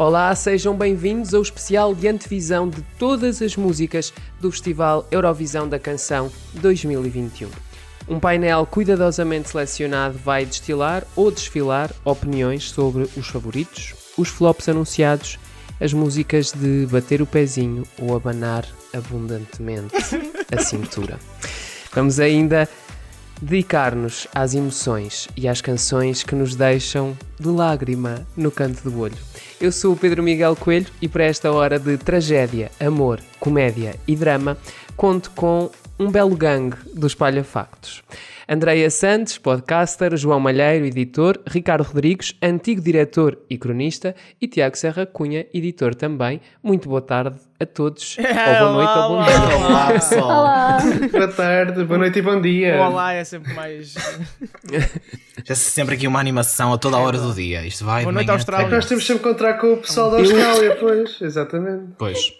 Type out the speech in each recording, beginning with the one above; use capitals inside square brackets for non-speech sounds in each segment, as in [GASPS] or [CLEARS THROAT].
Olá, sejam bem-vindos ao especial de antevisão de todas as músicas do Festival Eurovisão da Canção 2021. Um painel cuidadosamente selecionado vai destilar ou desfilar opiniões sobre os favoritos, os flops anunciados, as músicas de bater o pezinho ou abanar abundantemente a cintura. Vamos ainda dedicar-nos às emoções e às canções que nos deixam de lágrima no canto do olho. Eu sou o Pedro Miguel Coelho e para esta hora de tragédia, amor, comédia e drama, conto com um belo gangue dos palhafactos. Andreia Santos, podcaster, João Malheiro, editor, Ricardo Rodrigues, antigo diretor e cronista, e Tiago Serra Cunha, editor também. Muito boa tarde a todos, [LAUGHS] ou boa noite ou bom dia. Olá, pessoal. Olá. Boa tarde, boa noite e bom dia. Olá é sempre mais. [LAUGHS] Já se sempre aqui uma animação a toda a hora do dia. Isto vai Boa noite, Austrália. até- Nós temos sempre que encontrar com o pessoal da Austrália, pois, exatamente. Pois.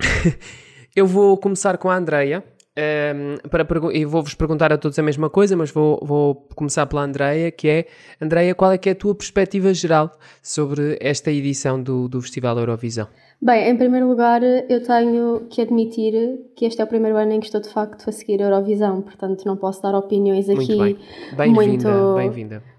[LAUGHS] Eu vou começar com a Andreia. Ehm, para e vou-vos perguntar a todos a mesma coisa, mas vou, vou começar pela Andreia, que é, Andreia, qual é que é a tua perspectiva geral sobre esta edição do, do Festival Eurovisão? Bem, em primeiro lugar, eu tenho que admitir que este é o primeiro ano em que estou de facto a seguir a Eurovisão, portanto não posso dar opiniões aqui Muito bem. Muito-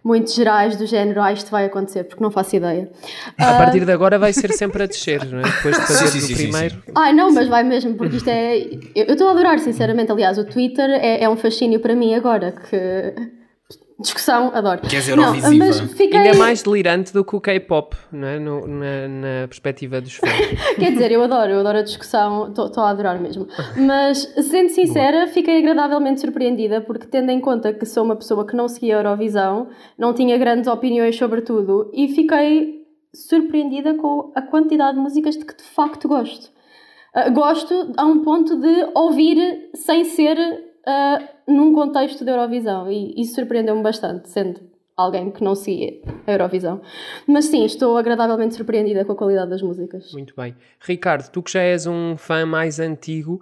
muito gerais do género, ah, isto vai acontecer, porque não faço ideia. A partir de agora vai ser sempre a descer, não é? Depois de [LAUGHS] fazer Sim, o sim, primeiro. Ai, não, mas vai mesmo, porque isto é. Eu eu estou a adorar, sinceramente. Aliás, o Twitter é, é um fascínio para mim agora, que. Discussão, adoro. Queres Não, Eurovisiva? mas fiquei. Ainda é mais delirante do que o K-pop, não é? No- na, na perspectiva dos fãs. [LAUGHS] Quer dizer, eu adoro, eu adoro a discussão, estou a adorar mesmo. Mas, sendo sincera, fiquei agradavelmente surpreendida, porque tendo em conta que sou uma pessoa que não seguia a Eurovisão, não tinha grandes opiniões sobre tudo, e fiquei surpreendida com a quantidade de músicas de que de facto gosto. Ah, gosto a um ponto de ouvir sem ser ah, num contexto de Eurovisão, e isso surpreendeu-me bastante, sendo alguém que não seguia a Eurovisão. Mas sim, estou agradavelmente surpreendida com a qualidade das músicas. Muito bem. Ricardo, tu que já és um fã mais antigo,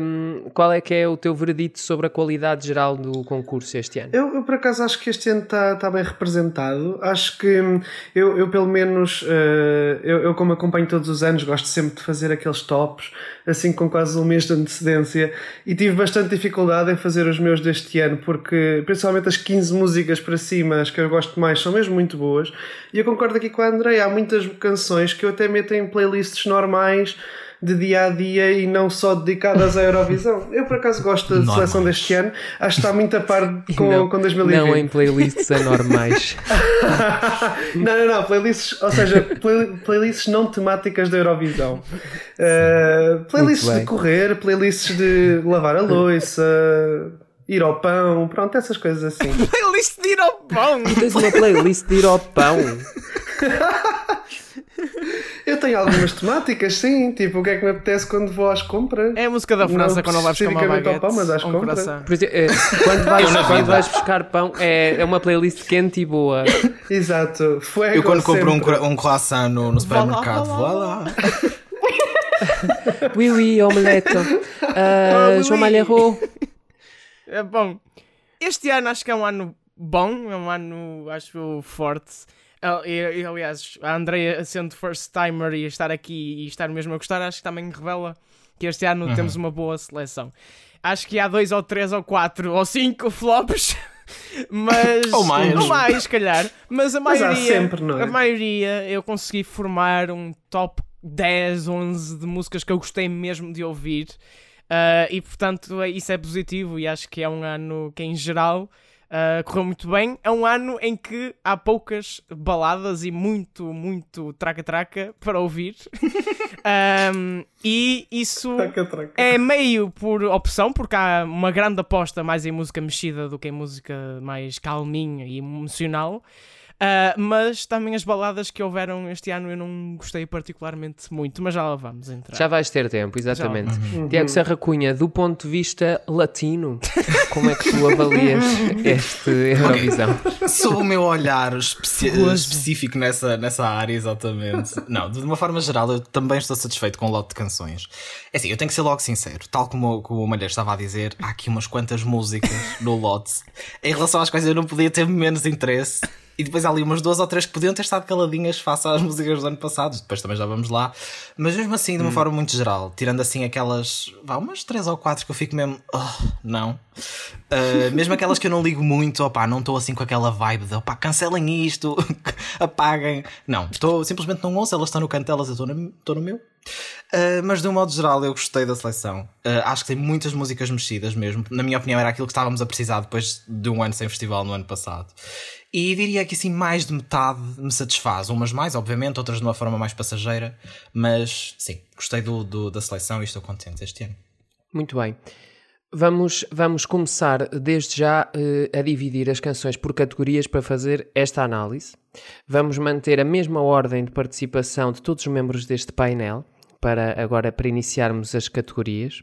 hum, qual é que é o teu veredito sobre a qualidade geral do concurso este ano? Eu, eu, por acaso acho que este ano está tá bem representado. Acho que hum, eu, eu pelo menos, eh, eu, eu como acompanho todos os anos, gosto sempre de fazer aqueles tops, assim com quase um mês de antecedência, e tive bastante dificuldade em fazer os meus deste ano, porque principalmente as 15 músicas para cima, as que eu gosto mais, são mesmo muito boas. E eu concordo aqui com a Andrei, há muitas canções que eu até meto em playlists normais de dia a dia e não só dedicadas à Eurovisão. Eu por acaso gosto da Normais. seleção deste ano, acho que está muito a par [LAUGHS] com, não, com 2020. não em playlists anormais. [LAUGHS] não, não, não, playlists, ou seja, play- playlists não temáticas da Eurovisão. Uh, playlists de correr, playlists de lavar a [LAUGHS] louça, ir ao pão, pronto, essas coisas assim. Playlist de ir ao pão! Tens uma playlist de ir ao pão. [LAUGHS] Eu tenho algumas temáticas, sim, tipo o que é que me apetece quando vou às compras. É a música da França Não quando vais buscar uma especificamente ao baguete. pão, mas às um compras. exemplo, eh, quando, [LAUGHS] vais, quando vais buscar pão, é, é uma playlist quente e boa. [LAUGHS] Exato, fuego Eu quando compro um, sempre. um croissant no, no supermercado, Vá vou lá, lá. Oui, oui, omelette. Uh, oui, João oui. Malheiro. É bom. Este ano acho que é um ano bom, é um ano, acho, forte. Ah, Aliás, a Andrea sendo first timer e estar aqui e estar mesmo a gostar, acho que também revela que este ano temos uma boa seleção. Acho que há dois ou três ou quatro ou cinco flops. [LAUGHS] Mas Ou mais. Ou mais, se calhar. Mas a Mas há maioria, sempre, não é? a maioria eu consegui formar um top 10, 11 de músicas que eu gostei mesmo de ouvir. Ah, e portanto é- isso é positivo e acho que é um ano que em geral ah, correu muito bem. É um ano em que há poucas baladas e muito, muito traca-traca para ouvir. [LAUGHS] Ahm, e isso Traca, traca. é meio por opção, porque há uma grande aposta mais em música mexida do que em música mais calminha e emocional. Ah, mas também as baladas que houveram este ano eu não gostei particularmente muito, mas já lá vamos entrar. Já vais ter tempo, exatamente. Uhum. Tiago Serra Cunha, do ponto de vista latino, como é que tu avalias [LAUGHS] este Eurovisão? Sob o meu olhar especi- específico nessa, nessa área, exatamente. Não, de uma forma geral, eu também estou satisfeito com o lote de canções. É assim, eu tenho que ser logo sincero. Tal como, como o Malheiro estava a dizer, há aqui umas quantas músicas no lote em relação às quais eu não podia ter menos interesse. E depois há ali umas duas ou três que podiam ter estado caladinhas face às [LAUGHS] músicas do ano passado, depois também já vamos lá. Mas mesmo assim, de uma hum. forma muito geral, tirando assim aquelas, vá, umas três ou quatro que eu fico mesmo, oh, não. Uh, mesmo aquelas que eu não ligo muito, opá, não estou assim com aquela vibe de opá, cancelem isto, [LAUGHS] apaguem. Não, estou simplesmente não ouço, elas estão no canto delas, eu estou no, no meu. Uh, mas de um modo geral, eu gostei da seleção. Uh, acho que tem muitas músicas mexidas mesmo. Na minha opinião, era aquilo que estávamos a precisar depois de um ano sem festival no ano passado. E diria que assim, mais de metade me satisfaz. Umas mais, obviamente, outras de uma forma mais passageira. Mas sim, gostei do, do da seleção e estou contente este ano. Muito bem. Vamos, vamos começar desde já uh, a dividir as canções por categorias para fazer esta análise. Vamos manter a mesma ordem de participação de todos os membros deste painel para agora para iniciarmos as categorias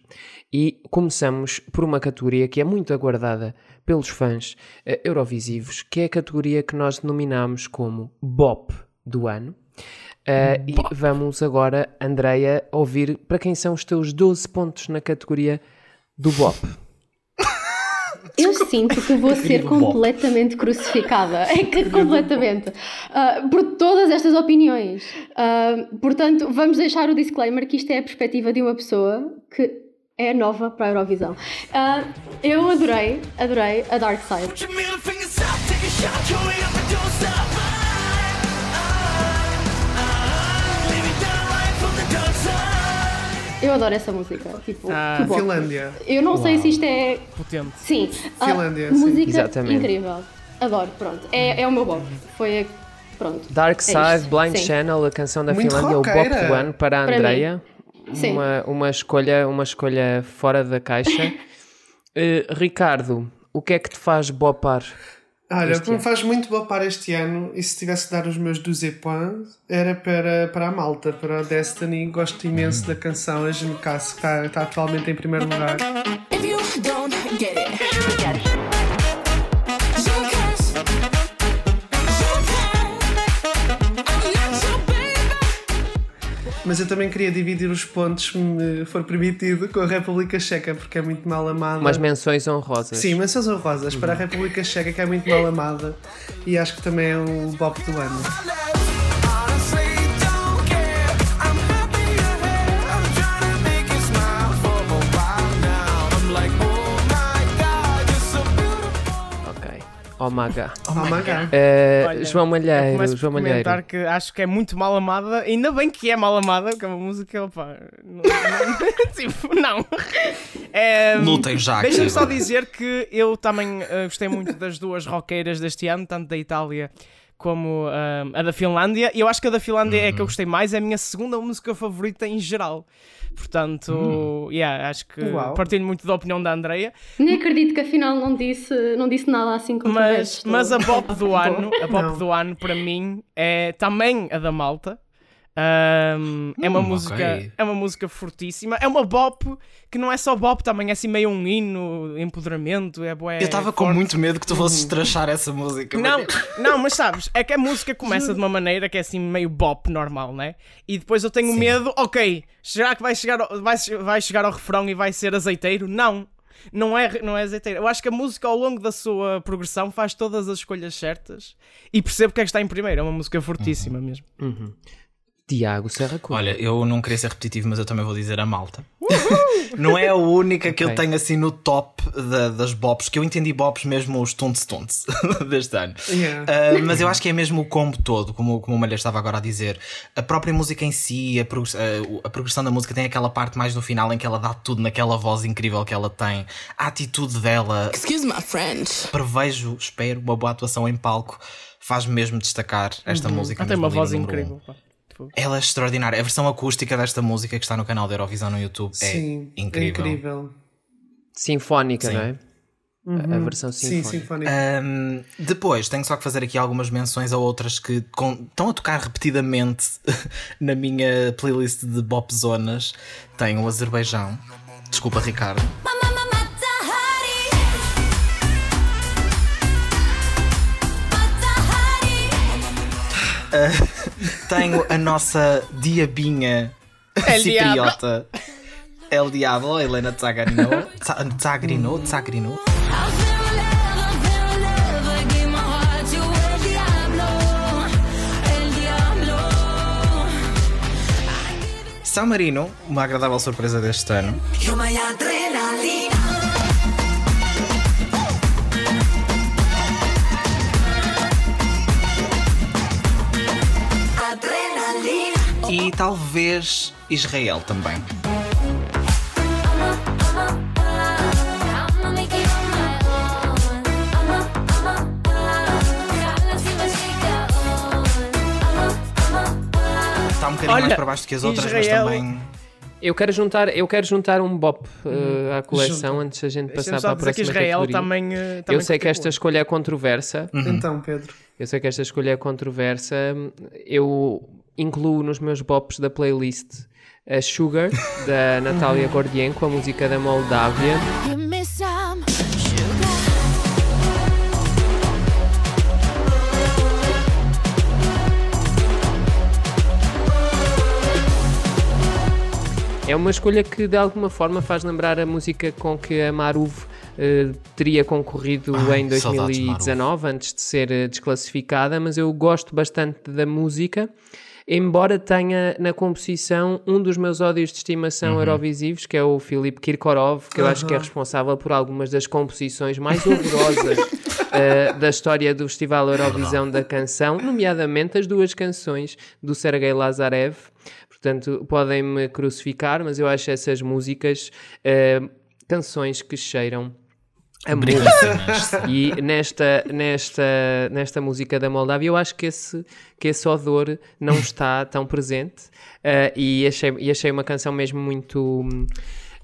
e começamos por uma categoria que é muito aguardada pelos fãs uh, eurovisivos, que é a categoria que nós denominamos como BOP do ano. Uh, e vamos agora, Andreia, ouvir para quem são os teus 12 pontos na categoria do BOP. Eu sinto que vou ser completamente crucificada. [LAUGHS] É que completamente. Uh, por todas estas opiniões. Uh, portanto, vamos deixar o disclaimer que isto é a perspectiva de uma pessoa que é nova para a Eurovisão. Uh, eu adorei, adorei a Dark Side. Eu adoro essa música. Tipo, ah, Finlândia. Eu não Uau. sei se isto é. Potente. Sim. Finlândia. sim. Música Exatamente. incrível. Adoro, pronto. É, é o meu bom. Foi a. Pronto. Dark é Side, é Blind sim. Channel, a canção da Muito Finlândia, roqueira. o Bop do ano para a Andrea. Uma, uma, escolha, uma escolha fora da caixa. uh, [LAUGHS] Ricardo, o que é que te faz bopar? Olha, o que me faz muito para este ano, e se tivesse que dar os meus 12 points, era para, para a malta, para a Destiny. Gosto imenso da canção A Genecasse, que está, está atualmente em primeiro lugar. If you don't get it. Mas eu também queria dividir os pontos, se me for permitido, com a República Checa, porque é muito mal amada. Umas menções honrosas. Sim, menções honrosas para a República Checa, que é muito mal amada e acho que também é o bop do ano. Omaga. Omaga. Uh, Olha, João Malheiro. João Malheiro. comentar que acho que é muito mal amada. Ainda bem que é mal amada, porque é uma música, opa, não, não, [LAUGHS] tipo, não. É, Lutem já. Deixa-me só dizer que eu também uh, gostei muito das duas roqueiras deste ano, tanto da Itália como uh, a da Finlândia. E eu acho que a da Finlândia uhum. é a que eu uhum. gostei mais, é a minha segunda música favorita em geral. Portanto, hum. yeah, acho que Uau. partilho muito da opinião da Andreia. Nem acredito que afinal não disse, não disse nada assim como mas, mas a pop do [LAUGHS] ano, a pop do ano para mim é também a da Malta. Um, hum, é uma hum, música okay. é uma música fortíssima é uma bop que não é só bop também é assim meio um hino empoderamento é bué, eu estava com muito medo que tu fosses uhum. trachar essa música não não mas sabes é que a música começa de uma maneira que é assim meio bop normal né e depois eu tenho Sim. medo ok será que vai chegar vai, vai chegar ao refrão e vai ser azeiteiro não não é, não é azeiteiro. Eu acho que a música ao longo da sua progressão faz todas as escolhas certas e percebo que é que está em primeiro. É uma música fortíssima uhum. mesmo. Uhum. Tiago Serra Cunha. Olha, eu não queria ser repetitivo, mas eu também vou dizer a malta. [LAUGHS] não é a única que okay. eu tenho assim no top da, das bops, que eu entendi bops mesmo os tunts tunts [LAUGHS] deste ano. Yeah. Uh, mas eu acho que é mesmo o combo todo, como, como o Malha estava agora a dizer. A própria música em si, a, prog a, progressão da música tem aquela parte mais no final em que ela dá tudo naquela voz incrível que ela tem. A atitude dela. Excuse my French. Prevejo, espero, uma boa atuação em palco. Faz mesmo destacar esta uhum. música. Ela tem uma voz incrível. Um. Ela é extraordinária. A versão acústica desta música que está no canal da Eurovisão no YouTube é Sim, é incrível. Incrível. Sinfónica, Sim. não é? Uhum. A versão sinfónica. Sim, sinfónica. Um, depois, tenho só que fazer aqui algumas menções a outras que com, estão a tocar repetidamente [LAUGHS] na minha playlist de Bop Zonas. Tem o Azerbaijão. Desculpa, Ricardo. Uh, tenho a nossa diabinha El cipriota. Diablo. El Diablo, Helena Tzagrino. Tzagrino, Tzagrino. San Marino, uma agradável surpresa deste ano. E talvez Israel também. Está um bocadinho Olha, mais para baixo do que as outras, Israel- mas também. Eu quero juntar, eu quero juntar um bop uh, à coleção antes da gente passar para a dizer que próxima Israel categoria. também, eu também sei que esta escolha é controversa. Então, Pedro. Eu sei que esta escolha é controversa. Eu incluo nos meus bops da playlist a Sugar, da [LAUGHS] Natália Gordienko, a música da Moldávia. É uma escolha que de alguma forma faz lembrar a música com que a Maruv eh, teria concorrido Ai, em saudades de 2019, antes de ser eh, desclassificada, mas eu gosto bastante da música. Embora tenha na composição um dos meus ódios de estimação eurovisivos, que é o Filipe Kirkorov, que eu acho que é responsável por algumas das composições mais horrorosas [LAUGHS] eh, da história do Festival Eurovisão da Canção, nomeadamente as duas canções do Sergei Lazarev. Portanto, podem-me crucificar, mas eu acho essas músicas eh, canções que cheiram a música. Brilhantes. E nesta, nesta, nesta música da Moldávia, eu acho que esse, que esse odor não está tão presente eh, e, achei, e achei uma canção mesmo muito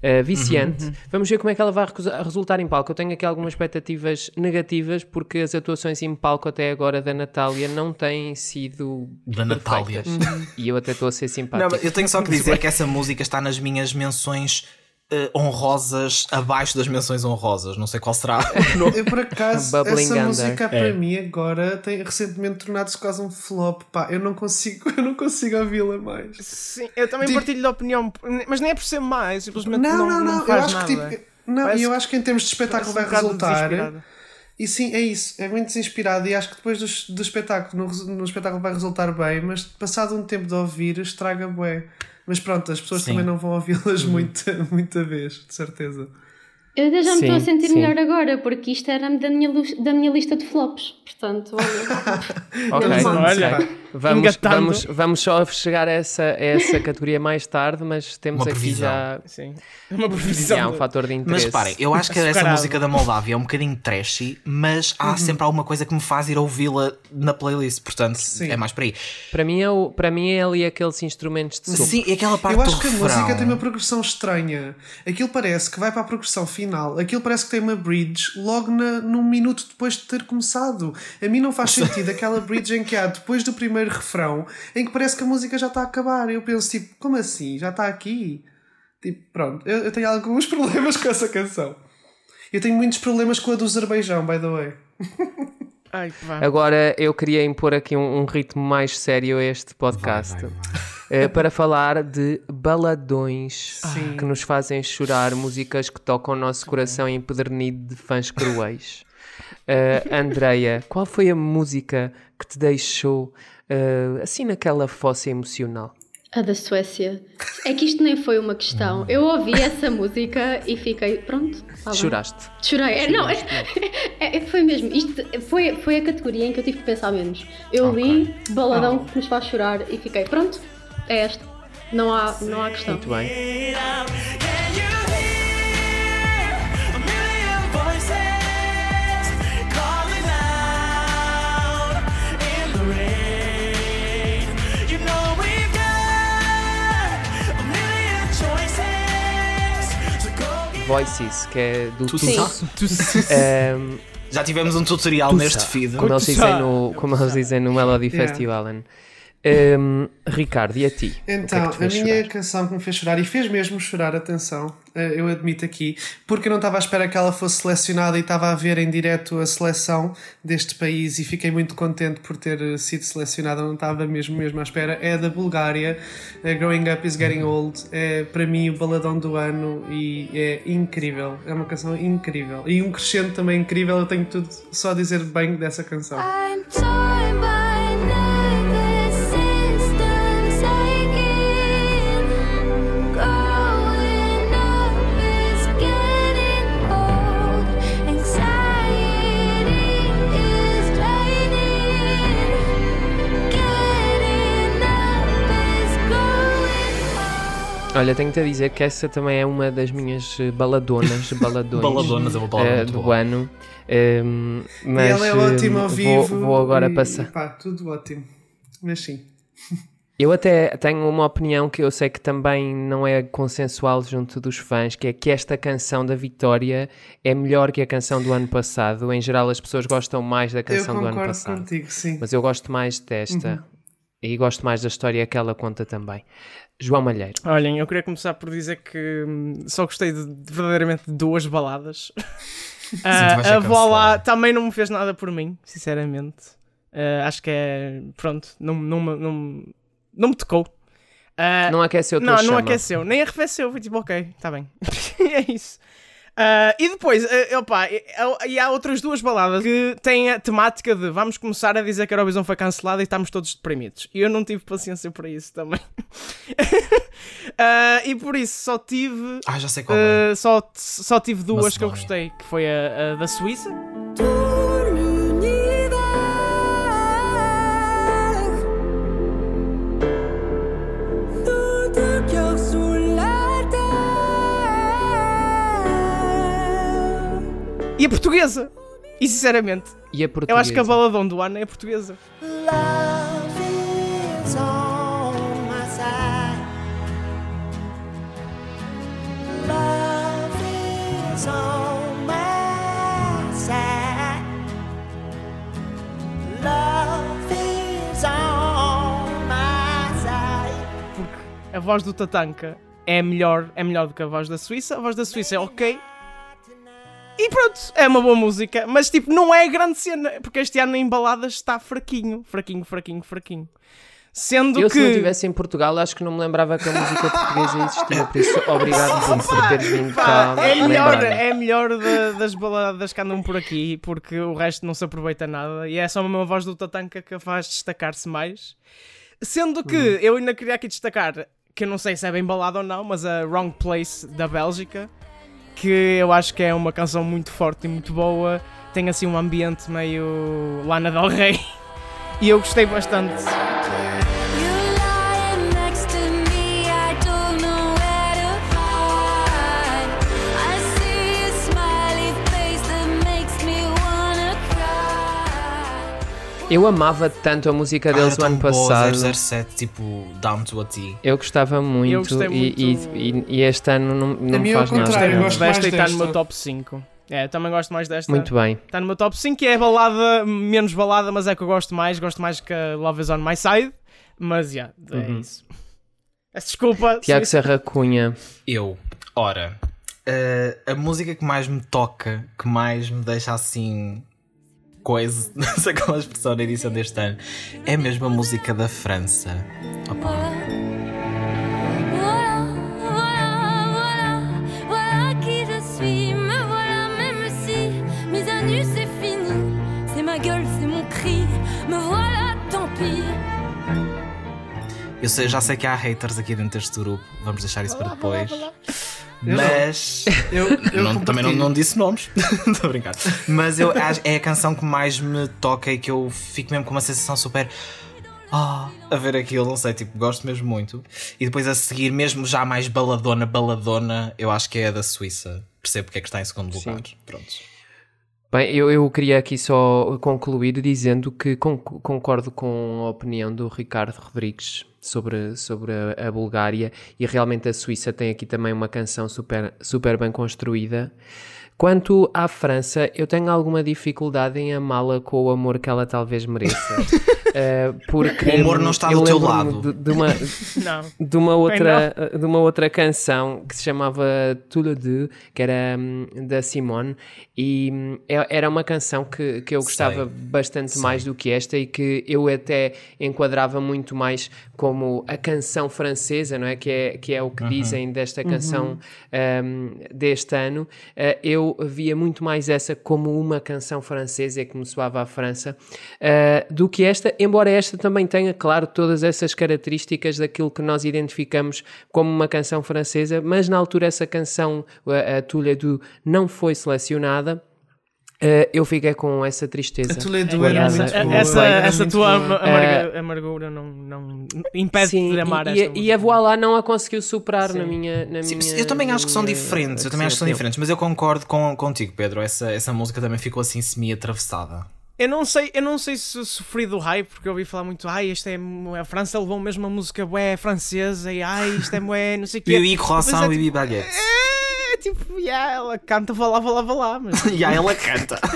eh, viciante. Vamos ver como é que ela vai resultar em palco. Eu tenho aqui algumas expectativas negativas porque as atuações em palco até agora da Natália não têm sido Da Natália. perfeitas. E eu até estou a ser simpático. Não, mas eu tenho só que dizer [LAUGHS] que essa música está nas minhas menções eh, honrosas abaixo das menções honrosas. Não sei qual será. [LAUGHS] Eu, por acaso, [LAUGHS] Bubbling essa música para É. mim agora tem recentemente tornado-se quase um flop. Pá, eu não consigo, [LAUGHS] eu não consigo ouvi-la mais. Sim, eu também Tipo- partilho de opinião, mas nem é por ser mais, simplesmente Não, não, não, não. não eu faz acho nada. que tipo. Não, Parece e eu acho que em termos de espetáculo vai um resultar. desinspirado. E sim, é isso, é muito desinspirado e acho que depois do, do espetáculo, no, no espetáculo vai resultar bem, mas passado um tempo de ouvir, estraga bué. Mas pronto, as pessoas Sim. também não vão ouvi-las muita, muita [LAUGHS] vez, de certeza. Eu até já me estou a sentir sim. melhor agora, porque isto era da minha, da minha lista de flops. Portanto, olha. [LAUGHS] Ok, olha. Vamos, Engatando. vamos, vamos só chegar a essa, a essa [LAUGHS] categoria mais tarde, mas temos Uma aqui previsão. já Sim. Uma previsão. já um de- fator de Mas interesse. reparem, eu acho que essa música da Moldávia é um bocadinho trashy, mas há sempre alguma coisa que me faz ir ouvi-la na playlist, portanto Sim. é mais para aí. Para mim, é o, para mim é ali aqueles instrumentos de sopa. Sim, e aquela parte Eu acho do que a refrão. música tem uma progressão estranha. Aquilo parece que vai para a progressão final, aquilo parece que tem uma bridge logo na, num minuto depois de ter começado. A mim não faz sentido aquela bridge em que há depois do primeiro refrão, em que parece que a música já está a acabar. Eu penso, tipo, como assim? Já está aqui? Tipo, pronto, eu, eu tenho alguns [LAUGHS] problemas com essa canção. Eu tenho muitos problemas com a do Azerbaijão, by the way. [LAUGHS] Ai. Agora, eu queria impor aqui um, um ritmo mais sério a este podcast eh, para falar de baladões Sim. que nos fazem chorar, músicas que tocam o nosso coração empedernido de fãs cruéis. Eh, Andreia, qual foi a música que te deixou eh, assim naquela fossa emocional? A da Suécia. É que isto nem foi uma questão. Eu ouvi essa música e fiquei, pronto. tá. Choraste? Chorei. É, não, [LAUGHS] é, é- foi mesmo. Isto foi, foi a categoria em que eu tive que pensar menos. Eu li baladão que nos faz chorar e fiquei, pronto, é esta. Não há, não há questão. Muito bem. Voices, que é do Sim. Tussa. [LAUGHS] Ehm, Já tivemos um tutorial neste feed. como, eles dizem no, como eles dizem no Melody Yeah. Festival. Ehm, Ricardo, e a ti? Então, que é que te a minha chorar? canção que me fez chorar, e fez mesmo chorar, atenção, eh, eu admito aqui, porque eu não estava à espera que ela fosse selecionada e estava a ver em direto a seleção deste país e fiquei muito contente por ter eh, sido selecionada, não estava mesmo, mesmo à espera. É da Bulgária, eh, Growing Up is Getting Old, é para mim o baladão do ano e é incrível, é uma canção incrível. E um crescendo também incrível, eu tenho tudo só a dizer bem dessa canção. I'm Olha, tenho-te a dizer que essa também é uma das minhas eh, baladonas, [LAUGHS] baladões, Baladonas é uma palavra eh, muito do boa. ano. Ehm, mas e ela é eh, ótima ao vou- vivo. Vou, agora e, passar. Pá, tudo ótimo. Mas sim. [LAUGHS] Eu até tenho uma opinião que eu sei que também não é consensual junto dos fãs, que é que esta canção da Vitória é melhor que a canção do ano passado. Em geral, as pessoas gostam mais da canção do ano concordo passado. contigo, sim. Mas eu gosto mais desta. E gosto mais da história que ela conta também. João Malheiro. Olhem, eu queria começar por dizer que hum, só gostei de, de verdadeiramente de duas baladas. [LAUGHS] ser a cancelado. também não me fez nada por mim, sinceramente. Ah, acho que é. Pronto, não, não, me- não, não me tocou. Ah, Não aqueceu não, não chama. aqueceu, nem arrefeceu. Foi tipo, ok, está bem. [LAUGHS] é isso. Ah, e depois, ah, opa, e, e há outras duas baladas que têm a temática de vamos começar a dizer que a Eurovisão foi cancelada e estamos todos deprimidos. E eu não tive paciência para isso também. [LAUGHS] Ah, e por isso só tive. Ah, já sei qual é. ah, só, só tive duas que eu Macedónia. gostei, que foi a, a da Suíça e a portuguesa. E sinceramente, E a eu acho que a baladão do ano é a portuguesa. Love is on my side. Love is on my side. Love is on my side. porque a voz do Tatanka é melhor, é melhor do que a voz da Suíça. A voz da Suíça é ok. E pronto, é uma boa música, mas tipo, não é grande cena, porque este ano em baladas está fraquinho, fraquinho, fraquinho, fraquinho. Sendo Eu, que. se não estivesse em Portugal, acho que não me lembrava que a música portuguesa existia. Por isso, obrigado por, por teres vindo cá. É melhor, é melhor da- das baladas que andam por aqui, porque o resto não se aproveita nada. E é só uma voz do Tatanka que a faz destacar-se mais. Sendo que Uhum. eu ainda queria aqui destacar, que eu não sei se é bem balada ou não, mas a Wrong Place da Bélgica, que eu acho que é uma canção muito forte e muito boa. Tem assim um ambiente meio Lana Del Rey. [LAUGHS] E eu gostei bastante. Eu amava tanto a música deles Ah, no ano tão boa, passado. 007, tipo, down to a T. Eu gostava muito, Eu gostei e- e, muito. e- este ano não, não me faz nada. contrário, eu gosto mais Desta e está no meu top 5. É, eu também gosto mais desta. Muito bem. Está no meu top 5, que é a balada, menos balada, mas é que eu gosto mais. Gosto mais que a Love is on My Side. Mas, já, é Uhum. isso. Desculpa. [LAUGHS] Tiago. Serra Cunha. Eu, ora, eh, a música que mais me toca, que mais me deixa assim. Coisa, não sei qual a expressão na edição deste ano, é mesmo a música da França. Opa, eu sei- já sei que há haters aqui dentro deste grupo, vamos deixar isso para depois. Mas. Eu, eu [LAUGHS] Não- também não, não disse nomes, [LAUGHS] estou a brincar. Mas eu é a canção que mais me toca e que eu fico mesmo com uma sensação super. Ah, a ver aquilo, não sei, tipo, gosto mesmo muito. E depois a seguir, mesmo já mais baladona, baladona, eu acho que é a da Suíça. Percebo porque é que está em segundo lugar. Pronto. Bem, eu, eu queria aqui só concluir dizendo que con- concordo com a opinião do Ricardo Rodrigues sobre, sobre a, a Bulgária e realmente a Suíça tem aqui também uma canção super, super bem construída. Quanto à França, eu tenho alguma dificuldade em amá-la com o amor que ela talvez mereça. [LAUGHS] Eh, porque O amor não está do teu lado. De, de uma, [LAUGHS] Não. de uma outra de uma outra canção que se chamava Tout le Deux, que era hum, da Simone e hum, é- era uma canção que, que eu gostava Sei. bastante Sei. mais do que esta e que eu até enquadrava muito mais como a canção francesa, não é? Que é, que é o que dizem desta canção hum, deste ano. Uh, eu via muito mais essa como uma canção francesa que me soava à França uh, do que esta, embora esta também tenha, claro, todas essas características daquilo que nós identificamos como uma canção francesa, mas na altura essa canção, a, a Tulha do, não foi selecionada. Eh, eu fiquei com essa tristeza. A Toledo Guardada. era essa, muito boa. essa, era essa muito tua boa. amarga- amargura não, não impede Sim, de amar e, esta e, e a Voilá não a conseguiu superar na Sim. minha, na Sim, minha. eu também na acho que são diferentes, eu também acho que são diferentes, mas eu concordo com, contigo, Pedro. Essa, essa música também ficou assim semi-atravessada. Eu não sei, eu não sei se sofri do hype, porque eu ouvi falar muito, ai, isto é. A França levou mesmo uma música bué francesa e ai, isto é bué, não sei o quê. Bibi croissant, é bibi baguette. É tipo, yeah, ela canta, vá lá, vá lá, vá lá, mas. [LAUGHS] E aí ela canta. [LAUGHS]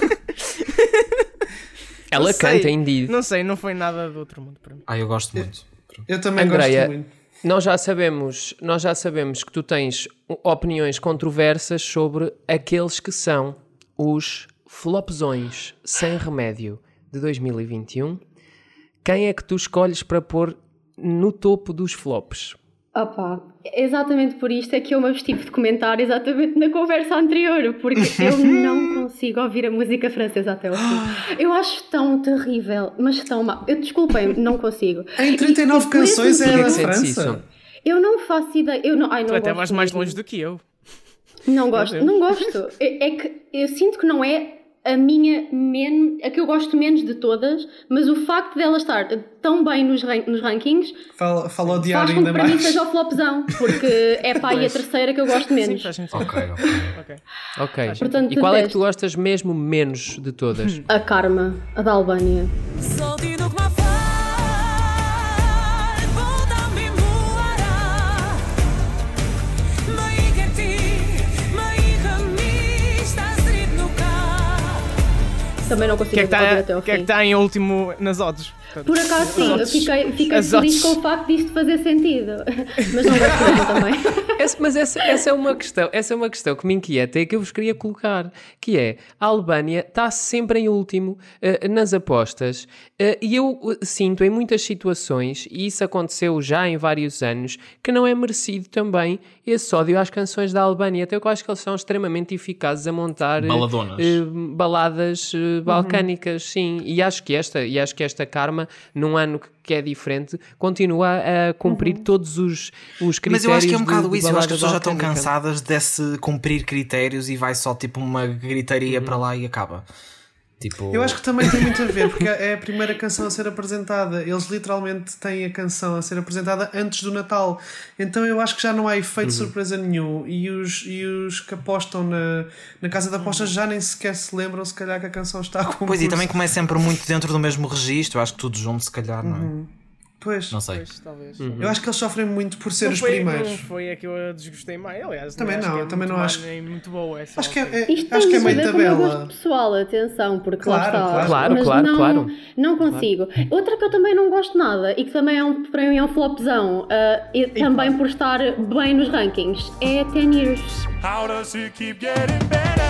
Ela sei, canta, indeed. Não sei, não foi nada do outro mundo para mim. Ah, eu gosto muito. Eu também Andreia, gosto muito. Nós já sabemos, nós já sabemos que tu tens opiniões controversas sobre aqueles que são os flopzões sem remédio de 2021. Quem é que tu escolhes para pôr no topo dos flops? Opa, exatamente por isto é que eu me abstive de comentar exatamente na conversa anterior, porque [LAUGHS] eu não consigo ouvir a música francesa até ao fim. [GASPS] Eu acho tão terrível, mas tão mal. Eu desculpem, não consigo. [LAUGHS] Em E- 39 e canções é sentes França. isso? Eu não faço ideia. Eu não, ai, não Tu até gosto vais mais longe do que eu. Não gosto, não gosto. É, é que eu sinto que não é a minha men a que eu gosto menos de todas, mas o facto dela estar tão bem nos, ran- nos rankings Fala, fala o faz diário com que ainda para mim mais. seja o flopzão, porque é pá, e a terceira que eu gosto Sim, menos. faz sentido. Ok, ok. Ok. Ok. Portanto, e qual é que tu gostas mesmo menos de todas? A Karma, a da Albânia. Também não O que consigo é que está até ao que é que fim. tá em último nas odds? Por acaso sim, eu fiquei, fiquei as feliz com o facto disto fazer sentido. Mas não gosto mesmo também. [LAUGHS] Essa- mas essa, essa é uma questão, essa é uma questão que me inquieta e que eu vos queria colocar, que é a Albânia está sempre em último eh, nas apostas eh, e eu eh, sinto em muitas situações, e isso aconteceu já em vários anos, que não é merecido também esse ódio às canções da Albânia. Até eu acho que eles são extremamente eficazes a montar Baladonas. eh, baladas eh, balcânicas, sim. E acho que esta, e acho que esta Karma, num ano que, que é diferente, continua a cumprir todos os, os critérios. Mas eu acho que é um bocado de isso. Eu acho que as pessoas já estão cansadas desse cumprir critérios e vai só tipo uma gritaria Uhum. para lá e acaba. Tipo. Eu acho que também tem muito a ver, porque é a primeira canção a ser apresentada. Eles literalmente têm a canção a ser apresentada antes do Natal. Então eu acho que já não há efeito de surpresa nenhum. E os, e os que apostam na, na casa de apostas já nem sequer se lembram, se calhar, que a canção está a concurso. Pois e também como é sempre muito dentro do mesmo registro, eu acho que tudo junto se calhar, não é? Pois. Não sei. Pois, talvez. Eu acho que eles sofrem muito por ser Não os foi, primeiros. não foi a que eu desgostei mais. Aliás, Também acho não, que é eu também muito não acho- muito boa. Só Acho que é, é- Isto acho que é meio tabela. pessoal, atenção, porque lá Claro, está. claro. Claro, mas claro, não, claro. Não consigo. Outra que eu também não gosto nada e que também é um, para mim é um flopzão, ah, e também por estar bem nos rankings, é 10 Years. How does it keep getting better?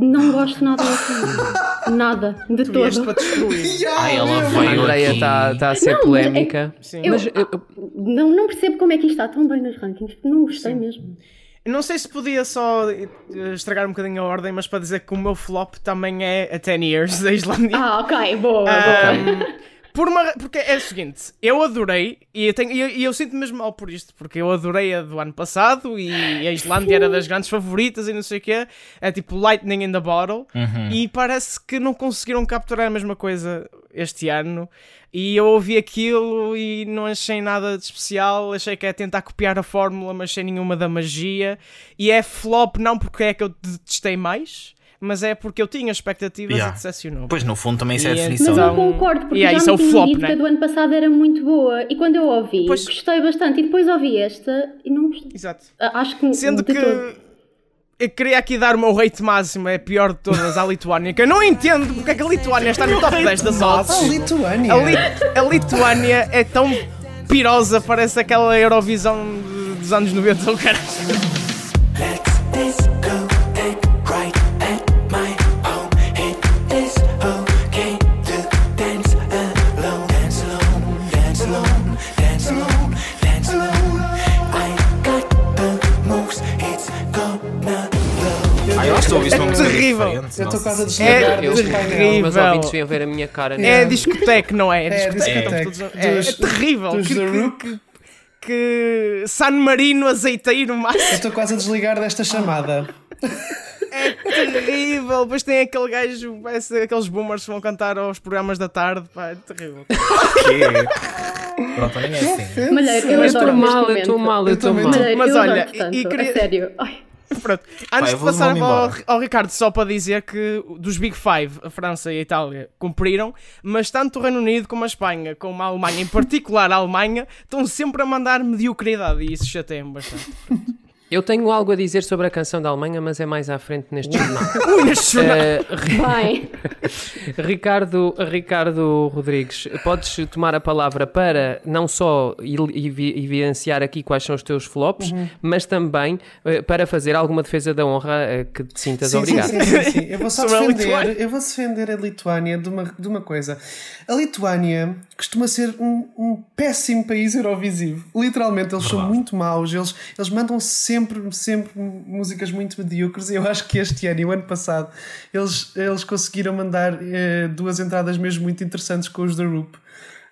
Não gosto nada dessa Nada, de Tu vieste para todo. destruir. [LAUGHS] Ai, ela A veio Andrea está tá a ser Não, mas é- polémica. Sim. Eu- Mas eu- eu- Não, não percebo como é que isto está tão bem nos rankings, não gostei mesmo. Eu Não sei se podia só eh, estragar um bocadinho a ordem, mas para dizer que o meu flop também é a 10 Years da Islândia. Ah, ok, boa, boa. Por uma, porque é o seguinte, eu adorei, e eu, tenho, e eu, e eu sinto mesmo mal por isto, porque eu adorei a do ano passado e a Islândia era das grandes favoritas e não sei o quê, é tipo Lightning in the Bottle, e parece que não conseguiram capturar a mesma coisa este ano. E eu ouvi aquilo e não achei nada de especial, achei que é tentar copiar a fórmula, mas sem nenhuma da magia. E é flop não porque é que eu detestei mais, mas é porque eu tinha expectativas Yeah. e decepcionou. Pois no fundo também isso é a E é- Mas definição. eu Então, concordo, porque yeah, já isso é me o tinham flop, dito né? que a do ano passado era muito boa. E quando eu ouvi, Pois- gostei bastante. E depois ouvi esta e não gostei. Exato. Ah, Acho que Sendo que todo. eu queria aqui dar o meu rate máximo, é a pior de todas, à Lituânia, que eu não entendo porque é que a Lituânia está no top 10 das odds. Lituânia! A, Li- a Lituânia é tão pirosa, parece aquela Eurovisão dos anos 90, o cara. A ouvir uma música terrível. diferente. Eu estou quase a desligar Eu- deste painel. terrível. Meus ouvintes ver a minha cara. É discoteca, não é? É, discoteca. discoteca. Todos- É, é terrível. que, que- que- que San Marino azeiteiro Eu máximo. Estou quase a desligar desta chamada. terrível. Depois tem aquele gajo, parece aqueles boomers que vão cantar aos programas da tarde. Pá, é terrível. Quê? Pronto, nem é assim. Malheiro, eu Eu estou mal, eu estou mal, eu Eu estou mal. Mas eu olha, e queria- a sério. Ai. [LAUGHS] Pronto. Antes eu de passar ao, ao Ricardo, só para dizer que dos Big Five, a França e a Itália cumpriram, mas tanto o Reino Unido como a Espanha, como a Alemanha, em particular a Alemanha, estão sempre a mandar mediocridade e isso chateia-me bastante. Eu tenho algo a dizer sobre a canção da Alemanha, mas é mais à frente neste jornal. [LAUGHS] Ui, neste jornal. Eh, [LAUGHS] Ricardo, Ricardo Rodrigues, podes tomar a palavra para não só evidenciar aqui quais são os teus flops, Uhum. mas também eh, para fazer alguma defesa da honra eh, que te sintas Sim, sim, obrigado. sim, sim, sim. Eu vou [LAUGHS] só a defender, eu vou defender a Lituânia de uma, de uma coisa. A Lituânia costuma ser um, um péssimo país eurovisivo. Literalmente, eles são muito maus, eles, eles mandam sempre, sempre músicas muito medíocres. Eu acho que este ano e o ano passado eles, eles conseguiram mandar eh, duas entradas mesmo muito interessantes com os The Roop.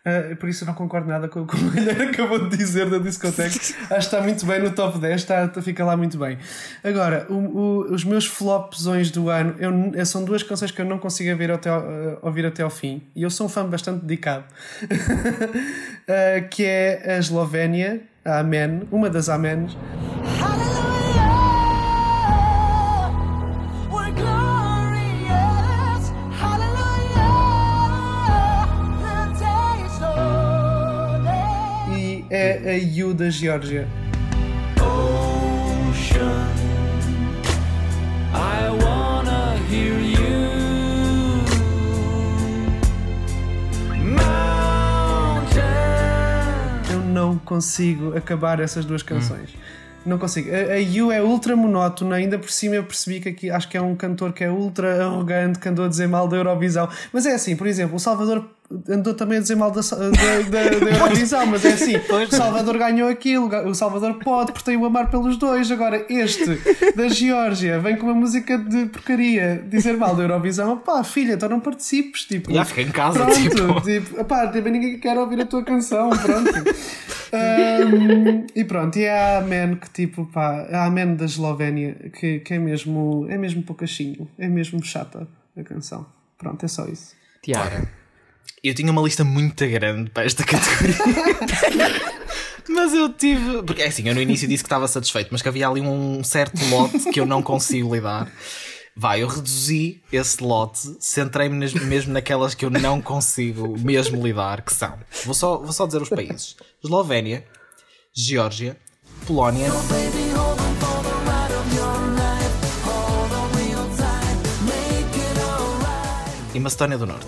Uh, por isso eu não concordo nada com o que o Malheiro acabou de dizer da discoteca. [LAUGHS] Acho que está muito bem no top 10, está, fica lá muito bem. Agora, o- o- os meus flopzões do ano eu, eu- são duas canções que eu não consigo ouvir até, ao- uh, ouvir até ao fim. E eu sou um fã bastante dedicado. Uh, [LAUGHS] que é a Eslovénia, a Amen, uma das Amens. É a You da Geórgia. I wanna hear you. Eu não consigo acabar essas duas canções. Não consigo. A, a You é ultra monótona, ainda por cima eu percebi que aqui acho que é um cantor que é ultra arrogante, que andou a dizer mal da Eurovisão. Mas é assim, por exemplo, o Salvador andou também a dizer mal da, da, da- [LAUGHS] Eurovisão, mas é assim, o Salvador ganhou aquilo, o Salvador pode, porque tem o amar pelos dois. Agora, este da Geórgia vem com uma música de porcaria dizer mal da Eurovisão. Pá, filha, então não participes. Tipo, Já fica em casa, Pronto, tipo. tipo, epá, também ninguém quer ouvir a tua canção, pronto. [LAUGHS] Ahm, e pronto, e é a Amen que tipo, pá, a Amen da Eslovénia, que, que é mesmo, é mesmo poucachinho, é mesmo chata a canção. Pronto, é só isso. Tiago. Eu tinha uma lista muito grande para esta categoria. [LAUGHS] mas eu tive. Porque é assim, eu no início disse que estava satisfeito, mas que havia ali um certo lote que eu não consigo lidar. Vai, eu reduzi esse lote, centrei-me mesmo naquelas que eu não consigo mesmo lidar, que são. Vou só, vou só dizer os países: Eslovénia, Geórgia, Polónia. E Macedónia do Norte.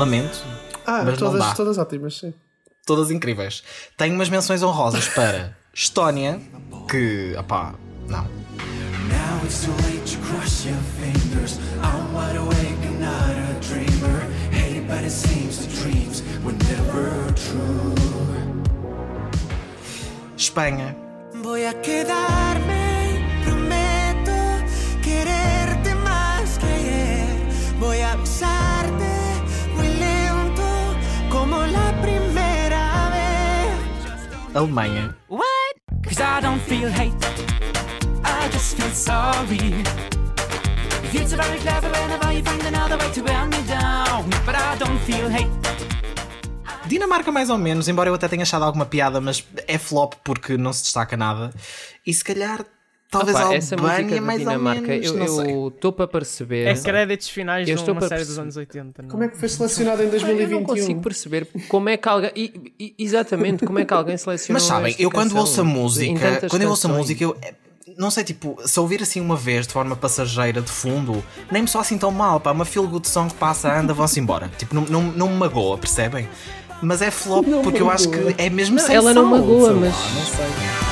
Lamento, Ah, Mas não dá. todas, todas ótimas, sim. todas incríveis. Tenho umas menções honrosas para Estónia, que, opá, não. Now it's too late to cross your fingers. I'm wide awake and not a dreamer. Hey, but it seems the dreams were never true. Espanha, Voy a quedarme, Alemanha, What? Cause I don't feel hate, I just feel sorry. Very clever whenever you find another way to wear me down. But I don't feel hate. Dinamarca mais ou menos, embora eu até tenha achado alguma piada, mas é flop porque não se destaca nada. E se calhar, talvez Opa, essa música da mais Dinamarca, eu não estou para perceber. É créditos finais Eu de uma série dos anos 80. Não? Como é que foi selecionado em Eu não 2021? consigo perceber como é que alguém. e- e- exatamente, como é que alguém seleciona. Mas sabem, eu quando ouço a música, quando eu ouço a canções? música, eu não sei, tipo, se ouvir assim uma vez de forma passageira, de fundo, nem me só assim tão mal, pá, uma feel good song que passa, anda, vão-se embora. Tipo, não, não, não me magoa, percebem? Mas é flop porque eu acho que é mesmo Não, sem ela não sal, magoa, sei lá, mas- não sei.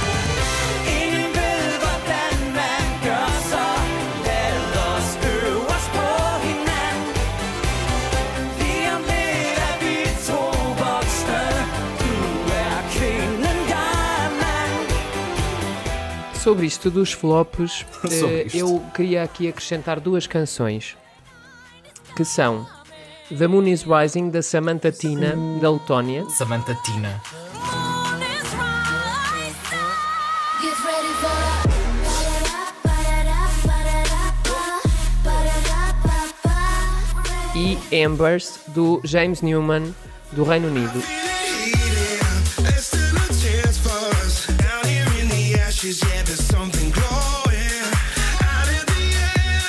Sobre isto dos flops, [LAUGHS] eh, eu queria aqui acrescentar duas canções que são The Moon is Rising da Samantha Tina da Letónia Samantha Tina. E Embers do James Newman do Reino Unido. Ashes, yeah, there's something glowing. Out of the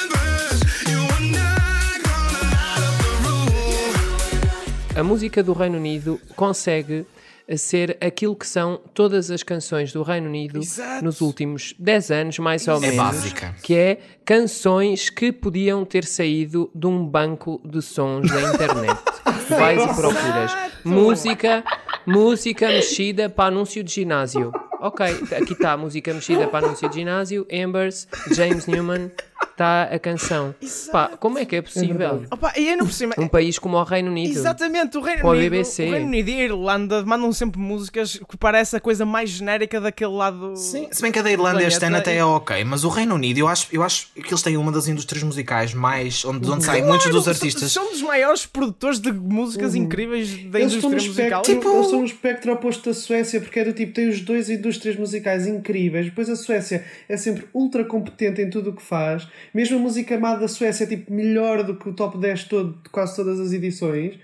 embers, you are not gonna light up the room. A música do Reino Unido consegue ser aquilo que são todas as canções do Reino Unido nos últimos 10 anos, mais ou menos. básica. Que é canções que podiam ter saído de um banco de sons da internet. [LAUGHS] Tu vais e procuras música, música mexida para anúncio de ginásio. Ok, aqui está a música mexida para anúncio de ginásio, Embers, James Newman, está a canção. Pá, como é que é possível? Opa, e ainda por cima. Um país como o Reino Unido. Exatamente, o Reino, Com a Unido, BBC. o Reino Unido e a Irlanda mandam sempre músicas que parece a coisa mais genérica daquele lado. Sim, se bem que a da Irlanda este ano até é ok, mas o Reino Unido, eu acho, eu acho que eles têm uma das indústrias musicais mais. onde, de onde saem muitos dos Claro, artistas. São dos maiores produtores de músicas incríveis da Eles estão, no indústria musical. espectro, eles estão no espectro oposto da Suécia, porque é do tipo, tem os dois indústrias musicais incríveis. Depois a Suécia é sempre ultra competente em tudo o que faz. Mesmo a música amada da Suécia é tipo melhor do que o top 10 todo de quase todas as edições.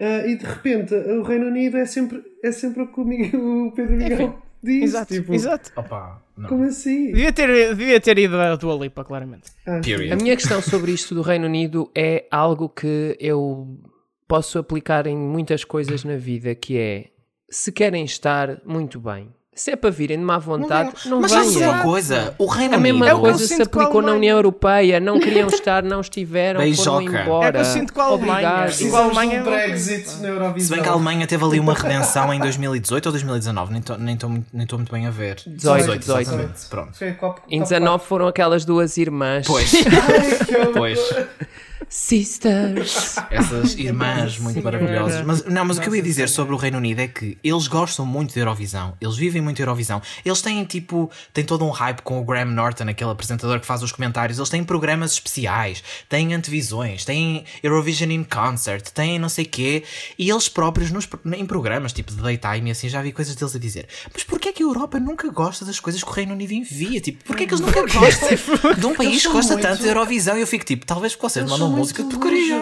Ah, e de repente o Reino Unido é sempre, é sempre o que o, [LAUGHS] Pedro Miguel diz. Exato, tipo, exato. Opa, não. Como assim? Devia ter, devia ter ido a Dua Lipa, claramente. Ah. A minha questão sobre isto do Reino Unido é algo que eu posso aplicar em muitas coisas na vida, que é se querem estar muito bem. Se é para virem de má vontade, não, Mas sabes venham. uma coisa? O Reino A mesma Unido. É o que eu coisa se a aplicou na. União Europeia. Não queriam [LAUGHS] estar, não estiveram, foram Beijoca. embora. É que eu sinto com a Alemanha. Igual- Precisamos Alemanha um é uma Brexit na Se Eurovisão. bem que a Alemanha teve ali uma redenção em 2018 ou 2019, nem estou nem tô nem tô muito bem a ver. 18, 18. exatamente. Pronto. Foi copo- Em copo- 19 foram aquelas duas irmãs. Pois, [LAUGHS] Ai, pois. Sisters. Essas irmãs muito maravilhosas. Mas, não, mas o que eu ia dizer sobre o Reino Unido é que eles gostam muito da Eurovisão. Eles vivem muito Eurovisão. Eles têm tipo, têm todo um hype com o Graham Norton, aquele apresentador que faz os comentários. Eles têm programas especiais, têm antevisões, têm Eurovision in Concert, têm não sei quê. E eles próprios nos, em programas, tipo de daytime e assim, já vi coisas deles a dizer. Mas porquê é que a Europa nunca gosta das coisas que o Reino Unido envia? Tipo, porquê é que eles nunca gostam [LAUGHS] de um país que gosta muito- tanto da Eurovisão? E eu fico tipo, talvez porque vocês mandam música de porcaria.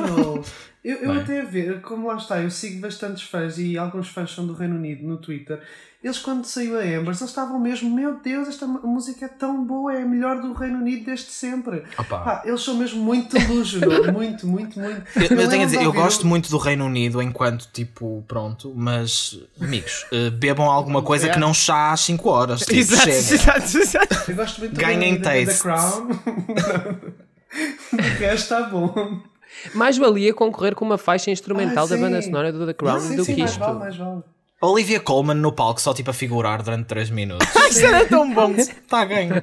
Eu, eu Bem. até a ver, como lá está, eu sigo bastantes fãs e alguns fãs são do Reino Unido no Twitter. Eles, quando saiu a Embers, eles estavam mesmo, meu Deus, esta música é tão boa, é a melhor do Reino Unido desde sempre. Opa. Pá, eles são mesmo muito delusional, [LAUGHS] muito, muito, muito. Eu, eu tenho a dizer, eu gosto muito do Reino Unido enquanto tipo, pronto, mas amigos, eh, bebam alguma coisa que não chá às 5 horas. Tipo, Exato, chega. exato, exato. Eu gosto muito do Ganhem Reino Unido, da tastes. Crown. [LAUGHS] o resto está bom. Mais valia concorrer com uma faixa instrumental Ah, da banda sonora do The Crown sim, do sim, que mais isto. vale, mais vale. Olivia Colman no palco só tipo a figurar durante 3 minutos. Isso era tão bom. Está [LAUGHS] a ganho.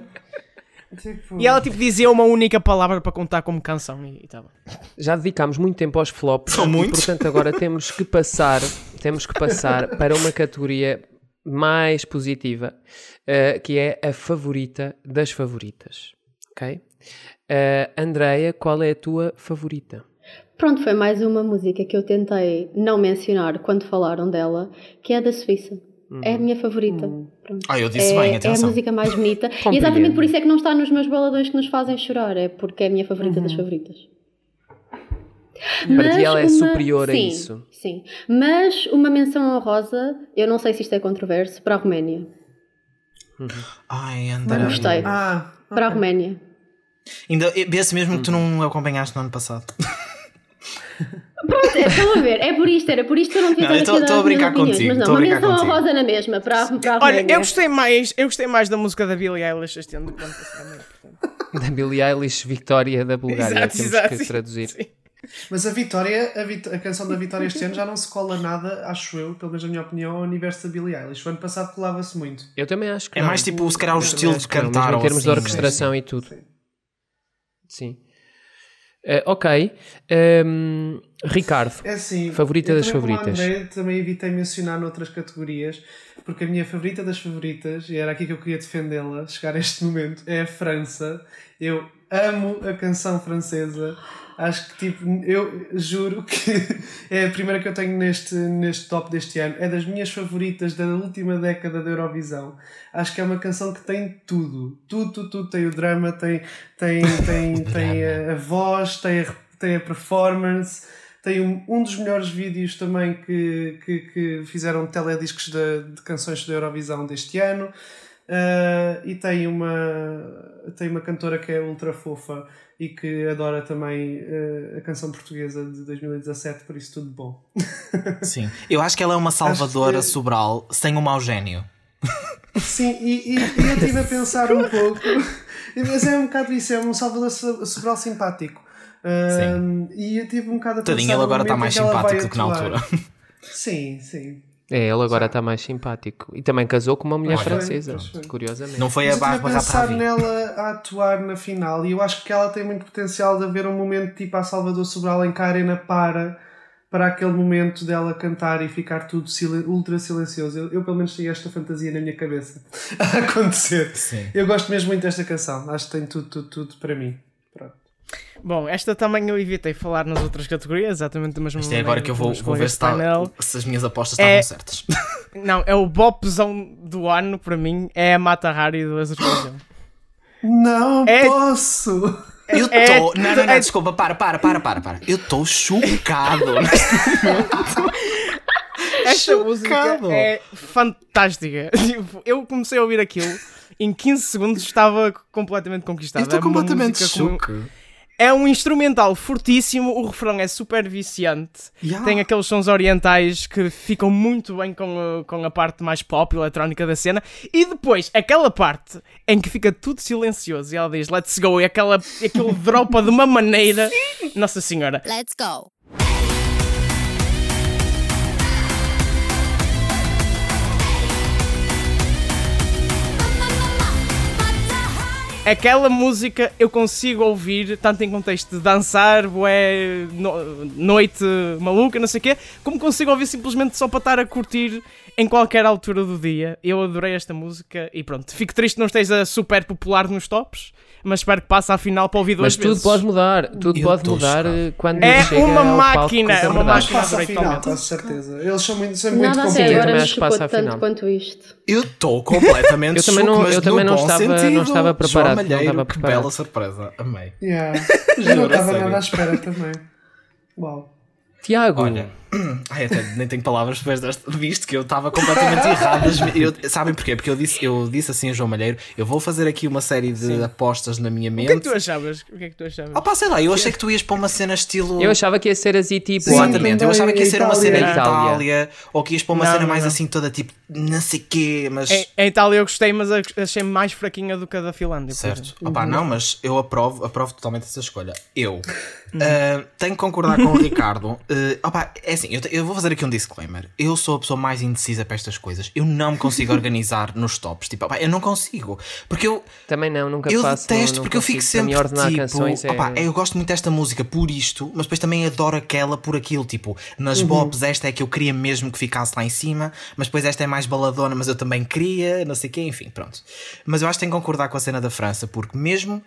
Tipo, E ela tipo dizia uma única palavra para contar como canção e estava. Já dedicámos muito tempo aos flops São e muitos. portanto agora temos que passar, temos que passar para uma categoria mais positiva, eh, que é a favorita das favoritas. Ok? Eh, Andreia, qual é a tua favorita? Pronto, foi mais uma música que eu tentei não mencionar quando falaram dela, que é da Suíça. É a minha favorita. Pronto. Ah, eu disse é, bem, é a atenção. música mais [LAUGHS] bonita. e exatamente por isso é que não está nos meus baladões que nos fazem chorar. É porque é a minha favorita das favoritas. Para ti ela é uma- superior a sim, isso. Sim. Mas uma menção honrosa, eu não sei se isto é controverso, para a Roménia. Ai, Não André. gostei. Ah, Para a Roménia. Ainda vê-se mesmo que tu não acompanhaste no ano passado. [LAUGHS] Pronto, é, estão a ver, é por isto, era por isto que eu não devia aqui tô a brincar opiniões, contigo, Mas não, uma menção honrosa na mesma, para, a- para a Olha, eu gostei mais, eu gostei mais da música da Billie Eilish este ano do que ano passado. Da Billie Eilish, Vitória da Bulgária, Exato, temos exato. que traduzir. Sim. Mas a Vitória, a, vit- a canção da Vitória este ano já não se cola nada, acho eu, pelo menos na minha opinião, ao universo da Billie Eilish. O ano passado colava-se muito. Eu também acho que É não. mais tipo, se calhar, o estilo de cantar mesmo ou em termos de assim, orquestração e tudo. Sim. Eh, ok. Ehm, Ricardo, É assim, Favorita das favoritas. André, também evitei mencionar noutras categorias, porque a minha favorita das favoritas, e era aqui que eu queria defendê-la, chegar a este momento, é a França. Eu amo a canção francesa. Acho que, tipo, eu juro que é a primeira que eu tenho neste, neste top deste ano. É das minhas favoritas da última década da Eurovisão. Acho que é uma canção que tem tudo. Tudo, tudo, tudo. Tem o drama, tem, tem, tem, [LAUGHS] tem a, a voz, tem a, tem a performance. Tem um, um dos melhores vídeos também que, que, que fizeram telediscos de, de canções da Eurovisão deste ano. Ah, e tem uma, tem uma cantora que é ultra fofa e que adora também ah, a canção portuguesa de 2017, por isso tudo bom. [LAUGHS] Sim. Eu acho que ela é uma salvadora que- Sobral sem um mau gênio. Sim, e, e, e eu estive a pensar um pouco, [LAUGHS] mas é um bocado isso, é um Salvador So- Sobral simpático. Ah, e eu tive um bocado a pensar. Tadinho, ele agora está mais simpático do que na altura. Sim, sim. É, ele agora está mais simpático. E também casou com uma mulher Olha. francesa, foi. curiosamente. Não foi a Bárbara a pensar nela a atuar na final e eu acho que ela tem muito potencial de haver um momento tipo a Salvador Sobral em que a arena para para aquele momento dela cantar e ficar tudo silen- ultra silencioso. Eu, eu, pelo menos tenho esta fantasia na minha cabeça [LAUGHS] a acontecer. Sim. Eu gosto mesmo muito desta canção. Acho que tem tudo, tudo, tudo para mim. Pronto. Bom, esta também eu evitei falar nas outras categorias, exatamente da mesma Isto é agora que eu vou, vou ver se, tá- se as minhas apostas É- estavam certas. [LAUGHS] [LAUGHS] Não, é o bopzão do ano para mim, é a Mata Hari do Azerbaijão. Não É- posso! Eu É- estou. Não, não, não, é- desculpa, para, para, para, para, para. Eu estou chocado. [LAUGHS] Esta música Chocado. é fantástica. Tipo, Eu comecei a ouvir aquilo, em 15 segundos estava completamente conquistado. Eu estou É completamente música com- choque. É um instrumental fortíssimo, o refrão é super viciante. Yeah. Tem aqueles sons orientais que ficam muito bem com a, com a parte mais pop e eletrónica da cena. E depois, aquela parte em que fica tudo silencioso e ela diz let's go e aquela, aquilo dropa de uma maneira. Nossa Senhora. Let's go. Aquela música eu consigo ouvir tanto em contexto de dançar, bué, no- noite maluca, não sei o quê, como consigo ouvir simplesmente só para estar a curtir em qualquer altura do dia. Eu adorei esta música e pronto. Fico triste que não esteja super popular nos tops, mas espero que passe à final para ouvir duas Mas tudo vezes. pode mudar, tudo Eu pode mudar chocado. eh, quando É chega uma ao palco máquina, com é uma máquina. Passa adorei final, com certeza. Eles são muito, são muito Nada competentes. agora me que chocou à tanto final. quanto isto. Eu estou completamente [LAUGHS] Eu também não- mas eu também no não bom estava- não sentido. estava preparado, não estava que preparado. bela surpresa. Amei. Yeah. [LAUGHS] Eu não estava nada à espera também. Uau. Tiago, Olha, [CLEARS THROAT] ai, até nem tenho palavras depois deste, visto que eu estava completamente errado. eu- sabem porquê? Porque eu disse, eu disse assim a João Malheiro: eu vou fazer aqui uma série de apostas na minha O que é que mente. tu achavas? O que é que tu achavas? Ah, pá, sei lá, eu achei que tu ias para uma cena estilo. eu achava que ia ser assim tipo. Sim, Exatamente, eu achava que ia ser uma cena em Itália. Itália, ou que ias para uma Não, cena não, mais não. assim toda tipo, não sei quê, mas. Em, em Itália eu gostei, mas achei mais fraquinha do que a da Finlândia. Certo. exemplo. Opá, não, mas eu aprovo, aprovo totalmente essa escolha. Eu ah, tenho que concordar com o [LAUGHS] Ricardo. Ah, opá, é assim, eu, te- eu vou fazer aqui um disclaimer. Eu sou a pessoa mais indecisa para estas coisas. Eu não me consigo [LAUGHS] organizar nos tops. Tipo, opá, eu não consigo. Porque eu, Também não, nunca eu faço. detesto, não, não porque eu fico sempre tipo, canções é. eu gosto muito desta música por isto, mas depois também adoro aquela por aquilo. Tipo, nas Uhum. bops, esta é que eu queria mesmo que ficasse lá em cima, mas depois esta é mais baladona, mas eu também queria, não sei o quê, enfim, pronto. Mas eu acho que tenho que concordar com a cena da França, porque mesmo.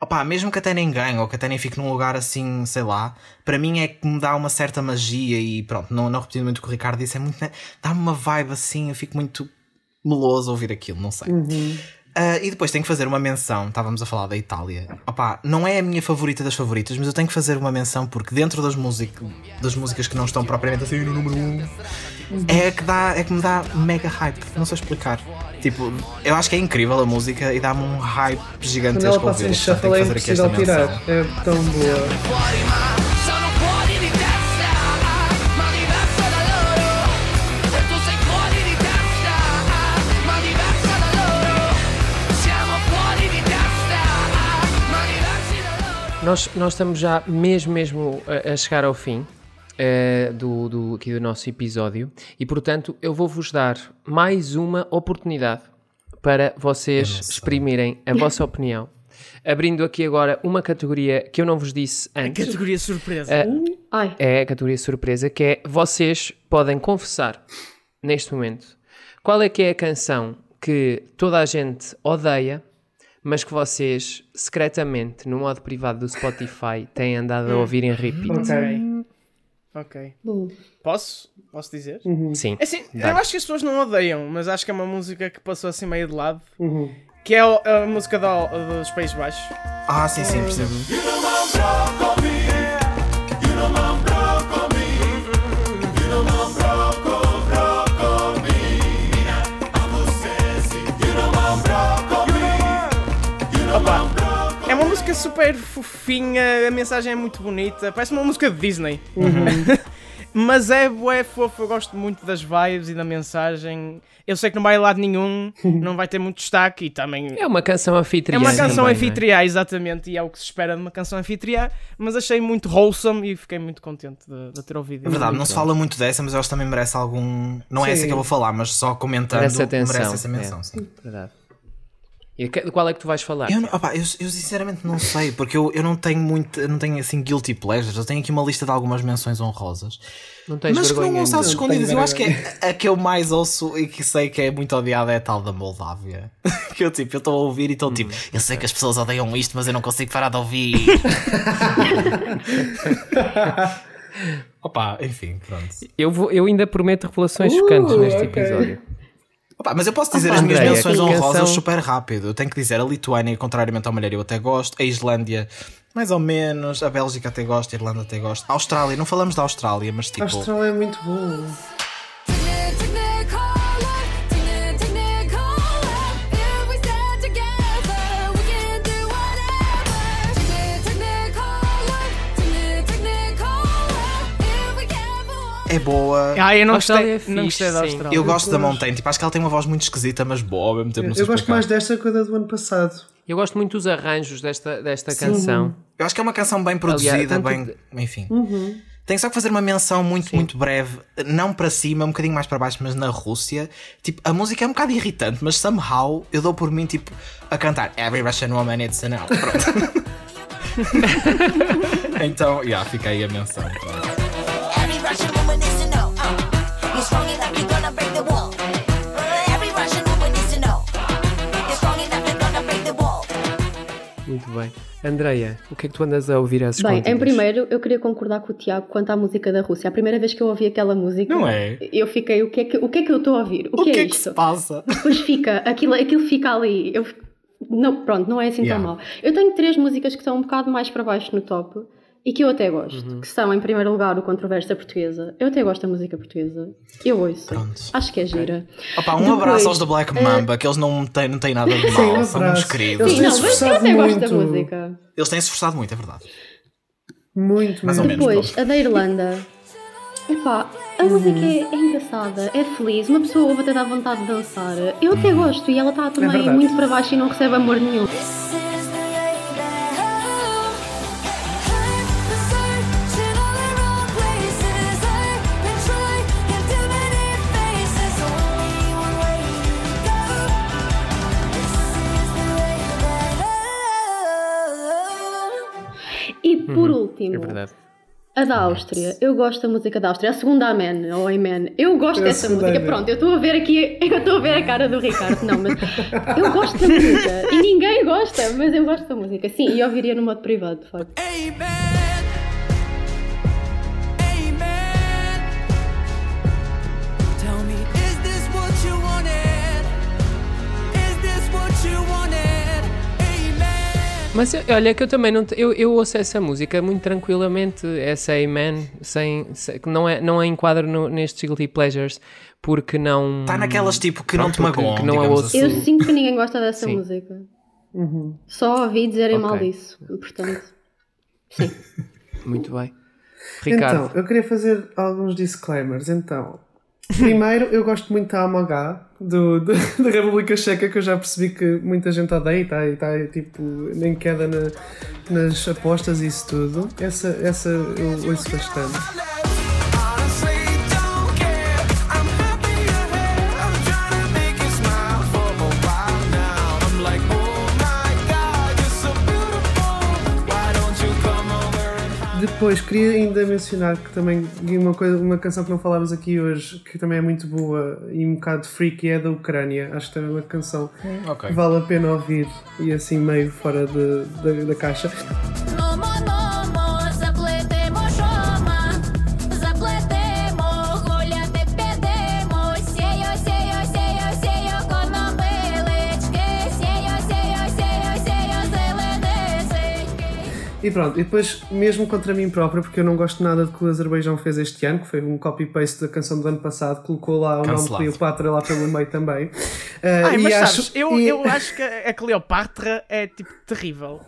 Opá, mesmo que até nem ganhe ou que até nem fique num lugar assim, sei lá, para mim é que me dá uma certa magia e pronto, não, não repetindo muito o que o Ricardo disse, é muito. dá-me uma vibe assim, eu fico muito meloso a ouvir aquilo, não sei. Ah, e depois tenho que fazer uma menção. Estávamos a falar da Itália. Opá, não é a minha favorita das favoritas, mas eu tenho que fazer uma menção porque dentro das, music, das músicas que não estão propriamente assim no número 1, um, é a que, dá, é que me dá mega hype. Não sei explicar. Tipo, eu acho que é incrível a música e dá-me um hype gigantesco a passa ouvir. Portanto, tenho que fazer aqui esta menção. tirar. É tão boa. Nós, nós estamos já mesmo, mesmo a, a chegar ao fim eh, do, do, aqui do nosso episódio e, portanto, eu vou-vos dar mais uma oportunidade para vocês exprimirem a vossa [LAUGHS] opinião Abrindo aqui agora uma categoria que eu não vos disse antes. Categoria surpresa. É. Ai, É a categoria surpresa, que é vocês podem confessar neste momento qual é que é a canção que toda a gente odeia, mas que vocês secretamente no modo privado do Spotify têm andado a ouvir em repeat. Ok. Ok. bom. Posso? Posso dizer? Sim. É assim, eu acho que as pessoas não odeiam, mas acho que é uma música que passou assim meio de lado. Uhum. Que é o- a música do- dos Países Baixos. Ah, sim, sim, percebo. Música super fofinha, a mensagem é muito bonita, parece uma música de Disney. [LAUGHS] Mas é bué fofo, eu gosto muito das vibes e da mensagem. Eu sei que não vai a lado nenhum, [LAUGHS] não vai ter muito destaque e também. É uma canção anfitriã. É uma canção também, anfitriã, exatamente, e é o que se espera de uma canção anfitriã, mas achei muito wholesome e fiquei muito contente de, de ter ouvido. É verdade, não se fala muito dessa, mas eu acho que também merece algum. Não é essa que eu vou falar, mas só comentando Merece atenção. merece essa é. menção. Sim. Verdade. E que- qual é que tu vais falar? Eu, não- opá, eu, eu sinceramente não sei, porque eu, eu não tenho muito, eu não tenho assim guilty pleasures, eu tenho aqui uma lista de algumas menções honrosas. Não tens mas que não ouço às escondidas, eu acho que é a que eu mais ouço e que sei que é muito odiada é a tal da Moldávia. [LAUGHS] que eu tipo, eu estou a ouvir e estou tipo, eu sei que as pessoas odeiam isto, mas eu não consigo parar de ouvir. [LAUGHS] Opa, enfim, pronto. Eu, vou, eu ainda prometo revelações chocantes neste ok. episódio. Opa, mas eu posso dizer Opa, as minhas menções honrosas canção- super rápido. Eu tenho que dizer a Lituânia, contrariamente ao mulher, eu até gosto. A Islândia, mais ou menos. A Bélgica até gosto. A Irlanda até gosto. A Austrália, não falamos da Austrália, mas A tipo. Austrália é muito bom. É boa. Ah, eu não gostei, é não fixe, gostei da sim. Austrália. Eu gosto da. Mountain. Tipo, acho que ela tem uma voz muito esquisita, mas boa ao mesmo tempo. Não sei Eu gosto explicar. mais desta que a da do ano passado. Eu gosto muito dos arranjos desta, desta canção. Eu acho que é uma canção bem produzida, tanto bem. Enfim. Tenho só que fazer uma menção muito, muito breve, não para cima, um bocadinho mais para baixo, mas na Rússia. Tipo, a música é um bocado irritante, mas somehow eu dou por mim, tipo, a cantar Every Russian Woman Needs to Know. Pronto. [LAUGHS] [LAUGHS] então, já, fica aí a menção. pronto. Muito bem. Andreia, o que é que tu andas a ouvir às Bem, em primeiro eu queria concordar com o Tiago quanto à música da Rússia. A primeira vez que eu ouvi aquela música, Não é? eu fiquei, o que é que, o que, é que eu estou a ouvir? O, O que, que é é que isto? se passa? Depois fica, aquilo, aquilo fica ali. Eu, não, pronto, não é assim Yeah. tão mal. Eu tenho três músicas que estão um bocado mais para baixo no top e que eu até gosto. Uhum. Que são, em primeiro lugar, o Controversa Portuguesa. Eu até gosto da música portuguesa. Eu ouço. Pronto. Acho que é gira. Opa, um Depois, abraço aos da Black eh, Mamba, que eles não têm, não têm nada de Sim, mal, um são uns abraço. queridos. Sim, têm não, mas eu até gosto da muito. música. Eles têm se esforçado muito, é verdade. Muito, Mais muito. menos. Depois, a da Irlanda. Epá, a música é, é engraçada, é feliz, uma pessoa ouve até dá vontade de dançar. Eu até gosto e ela está também verdade. muito para baixo e não recebe amor nenhum. É verdade. a da Áustria. Eu gosto da música da Áustria, a segunda Amen, ou Amen. Eu gosto a dessa música. Amen. Pronto, eu estou a ver aqui, [LAUGHS] eu estou a ver a cara do Ricardo. Não, mas eu gosto da música. E ninguém gosta, mas eu gosto da música. Sim, e ouviria no modo privado, de facto. Amen. Mas eu- olha que eu também não. Eu, eu ouço essa música muito tranquilamente, essa Amen, sem, sem- que não, é, não a enquadro no, nestes Guilty Pleasures, porque não. Está naquelas tipo que não te magoam, que não a digamos ouço. assim. Eu sinto que ninguém gosta dessa Sim. música. Só ouvi dizerem mal Ok. disso. Portanto, sim. [LAUGHS] Muito bem. Ricardo, Então, eu queria fazer alguns disclaimers. Então, primeiro, eu gosto muito da AMH, do, do- [LAUGHS] da República Checa, que eu já percebi que muita gente odeia e está tá, tipo, nem queda na- nas apostas e isso tudo. Essa, essa eu ouço bastante. Depois queria ainda mencionar que também uma, coisa, uma canção que não falámos aqui hoje, que também é muito boa e um bocado freaky, é da Ucrânia. Acho que também é uma canção ok. que vale a pena ouvir e assim meio fora de- da- da caixa. E pronto, e depois, mesmo contra mim própria, porque eu não gosto nada do que o Azerbaijão fez este ano, que foi um copy-paste da canção do ano passado, colocou lá o nome de Cancelado. Cleopatra lá pelo meio também. Ah, Ai, e mas acho- sabes, eu, e- eu acho que a Cleopatra é tipo terrível.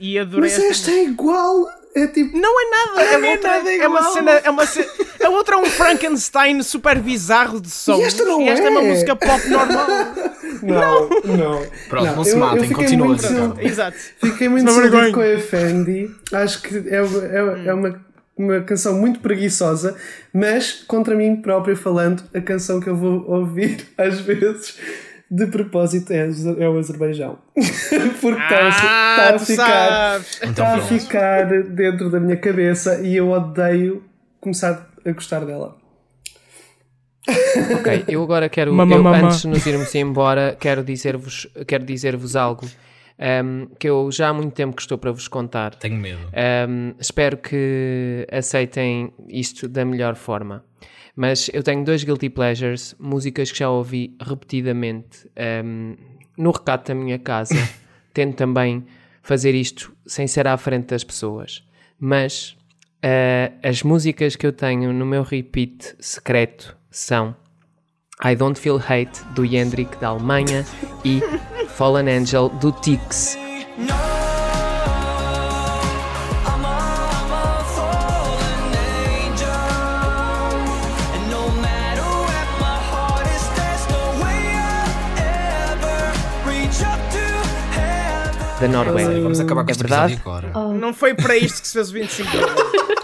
E adorei Mas esta esta é igual! É tipo. Não é nada, é, [LAUGHS] Não é outra, nada é uma igual. cena, é uma cena, a outra é um Frankenstein super bizarro de som. E esta não e esta é uma é. música pop normal. [LAUGHS] Não, não. Pronto, não se eu- eu matem, fiquei continua, muito- Ricardo. Exato. Fiquei muito Não desiludido vergonha. com a Fendi. Acho que é, é, é uma, uma canção muito preguiçosa, mas contra mim próprio falando, a canção que eu vou ouvir [LAUGHS] às vezes de propósito é, é o Azerbaijão. [LAUGHS] Porque está a, Ah, está a tu ficar. Então Está a ficar dentro da minha cabeça e eu odeio começar a gostar dela. Ok, eu agora quero, Mamá, eu, mamá. antes de nos irmos embora, quero dizer-vos quero dizer-vos algo ehm, que eu já há muito tempo que estou para vos contar. Tenho medo. Ehm, espero que aceitem isto da melhor forma. Mas eu tenho dois guilty pleasures, músicas que já ouvi repetidamente ehm, no recato da minha casa. [LAUGHS] Tento também fazer isto sem ser à frente das pessoas. Mas eh, as músicas que eu tenho no meu repeat secreto são I Don't Feel Hate do Jendrik da Alemanha e Fallen Angel do Tix. Da Noruega. Vamos acabar com É este verdade? episódio agora. Não foi para isto que se fez o 25 de abril.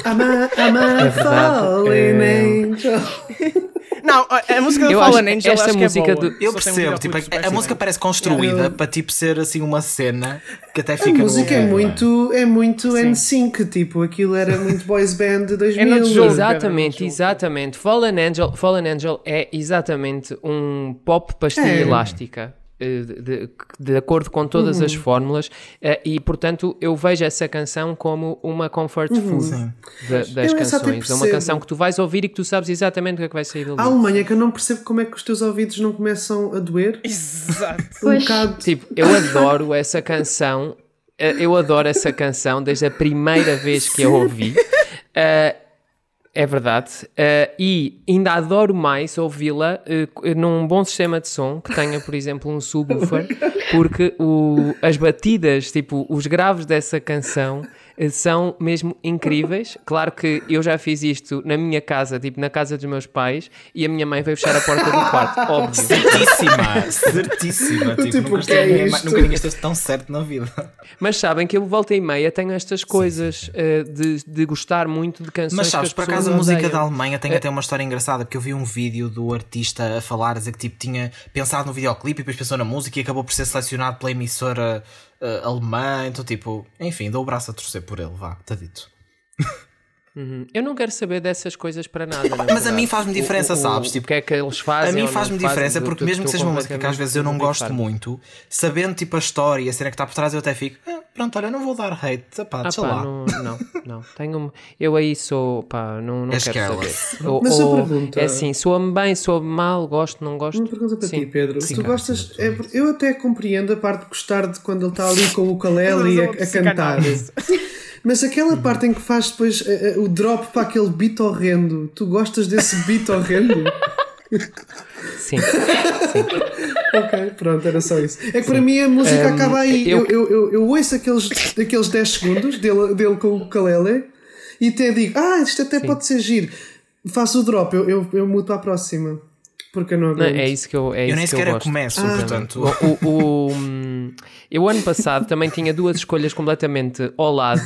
I'm a, I'm a É verdade, fallen é- angel. [LAUGHS] Não, a a música do Eu Fallen Angel esta acho que música é boa. do- Eu percebo, tipo, a, a música parece construída Eu- para tipo ser assim uma cena que até A fica no música é muito, é muito NSYNC, tipo, aquilo era muito boys band de 2000. É. Exatamente, exatamente. Fallen Angel, Fallen Angel é exatamente um pop pastilha É. elástica. De, de- de acordo com todas Uhum. as fórmulas, eh, e portanto eu vejo essa canção como uma comfort food da- das Uhum. Eu essa até canções. É uma canção que tu vais ouvir e que tu sabes exatamente o que é que vai sair dali. A Alemanha que eu não percebo como é que os teus ouvidos não começam a doer. Exato. Um bocado. Tipo, eu adoro essa canção. eh, Eu adoro essa canção desde a primeira vez que a ouvi. Eh, é verdade. Eh, e ainda adoro mais ouvi-la eh, num bom sistema de som que tenha, por exemplo, um subwoofer, [LAUGHS] porque o, as batidas, tipo, os graves dessa canção são mesmo incríveis. Claro que eu já fiz isto na minha casa, tipo, na casa dos meus pais, e a minha mãe veio fechar a porta do quarto, [LAUGHS] óbvio. Certíssima, certíssima. [LAUGHS] Tipo, Tipo, nunca, é ninguém, isto? nunca ninguém esteve tão certo na vida. Mas sabem que eu volta e meia tenho estas coisas eh, de, de gostar muito de canções Mas sabes, que por acaso a música odeiam. da Alemanha É. tem até uma história engraçada, porque eu vi um vídeo do artista a falar, a dizer que tipo, tinha pensado no videoclipe e depois pensou na música e acabou por ser selecionado pela emissora eh, alemã. Então, tipo, enfim, dou o braço a torcer por ele, vá, está dito. [LAUGHS] Uhum. Eu não quero saber dessas coisas para nada. na Mas a mim faz-me diferença, O- o- sabes? O Tipo, que é que eles fazem? A mim não faz-me fazem, diferença eu porque mesmo que seja uma música que às vezes eu não completamente gosto farto. muito, sabendo tipo a história e a cena que está por trás, eu até fico, "Ah, pronto, olha, não vou dar hate, pá, Ah, deixa pá, lá. não, não, não. Tenho, um- eu aí sou, pá, não, não És quero careless. saber. Ou, [LAUGHS] Mas a ou- pergunta- é assim, soa-me bem, soa-me mal, gosto, não gosto. Uma pergunta para Sim. ti, Pedro. Sim, tu cara, gostas. sim, é, eu até compreendo a parte de gostar de quando ele está ali com o ukulele a, a cantar. [LAUGHS] Mas aquela parte em que faz depois eh, eh, o drop para aquele beat horrendo, tu gostas desse beat horrendo? [LAUGHS] Sim. [LAUGHS] ok, pronto, era só isso. É que para mim a música Hum, acaba aí. Eu, eu- eu, eu, ouço aqueles, aqueles 10 segundos dele, dele com o ukulele e até digo, ah, isto até pode ser giro. Faço o drop, eu, eu, eu mudo para a próxima. Porque eu não Não, aguento. é isso que eu, é Eu isso nem que sequer eu a gosto. começo, Ah. portanto. O, o- o- hum, eu ano passado também tinha duas escolhas completamente ao lado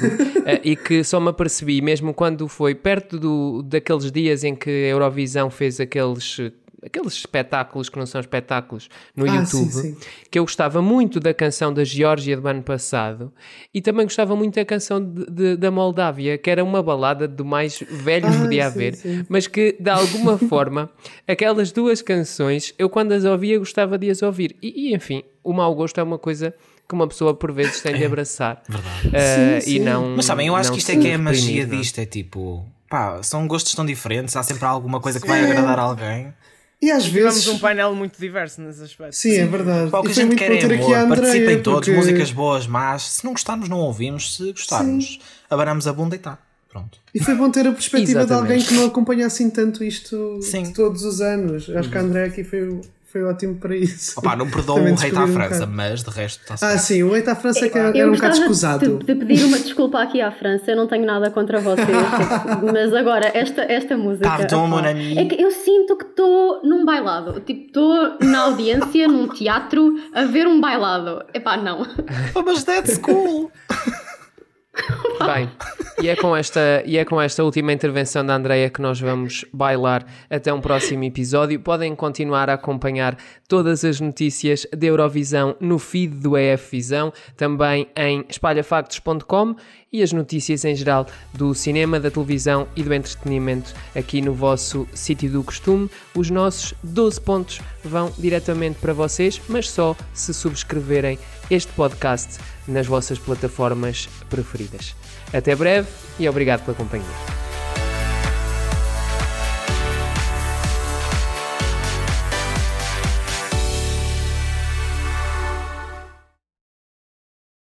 eh, e que só me apercebi mesmo quando foi perto do, daqueles dias em que a Eurovisão fez aqueles aqueles espetáculos que não são espetáculos no Ah, YouTube, sim, sim. que eu gostava muito da canção da Geórgia do ano passado e também gostava muito da canção de- de- da Moldávia, que era uma balada do mais velho que Ah, podia sim, haver, sim. mas que de alguma [LAUGHS] forma aquelas duas canções eu quando as ouvia gostava de as ouvir. E, e, enfim, o mau gosto é uma coisa que uma pessoa por vezes tem de abraçar Eh, Sim, e sim. não. Mas sabem, eu acho que isto é que é a magia é? disto. É tipo, pá, são gostos tão diferentes, há sempre alguma coisa que vai agradar a alguém. E às Tivemos vezes. um painel muito diverso nesse aspecto. Sim, é verdade. Pá, o que a gente muito quer bom é ter aqui a amor, participem todos, porque- músicas boas, mas se não gostarmos, não ouvimos, se gostarmos, abanamos a bunda e tá. Pronto. E foi bom ter a perspectiva de alguém que não acompanha assim tanto isto Sim. todos os anos. Acho que a André aqui foi, foi ótimo para isso. Opá, não [LAUGHS] perdoo Também o hate à um França, bocado. mas de resto está-se Ah, sim, o Eita à França é que era, Eu era um bocado escusado. de, de pedir uma desculpa aqui à França, eu não tenho nada contra vocês, [LAUGHS] mas agora, esta, esta música. Pardon, mon ami. É que eu sinto que estou num bailado, tipo, estou na audiência, num teatro, a ver um bailado. Epá, não. Oh, mas that's cool! [LAUGHS] Bem, e é, com esta, e é com esta última intervenção da Andreia que nós vamos bailar até um próximo episódio. Podem continuar a acompanhar todas as notícias da Eurovisão no feed do EF Visão, também em espalhafactos.com e as notícias em geral do cinema, da televisão e do entretenimento aqui no vosso sítio do costume. Os nossos 12 pontos vão diretamente para vocês, mas só se subscreverem este podcast nas vossas plataformas preferidas. Até breve e obrigado pela companhia.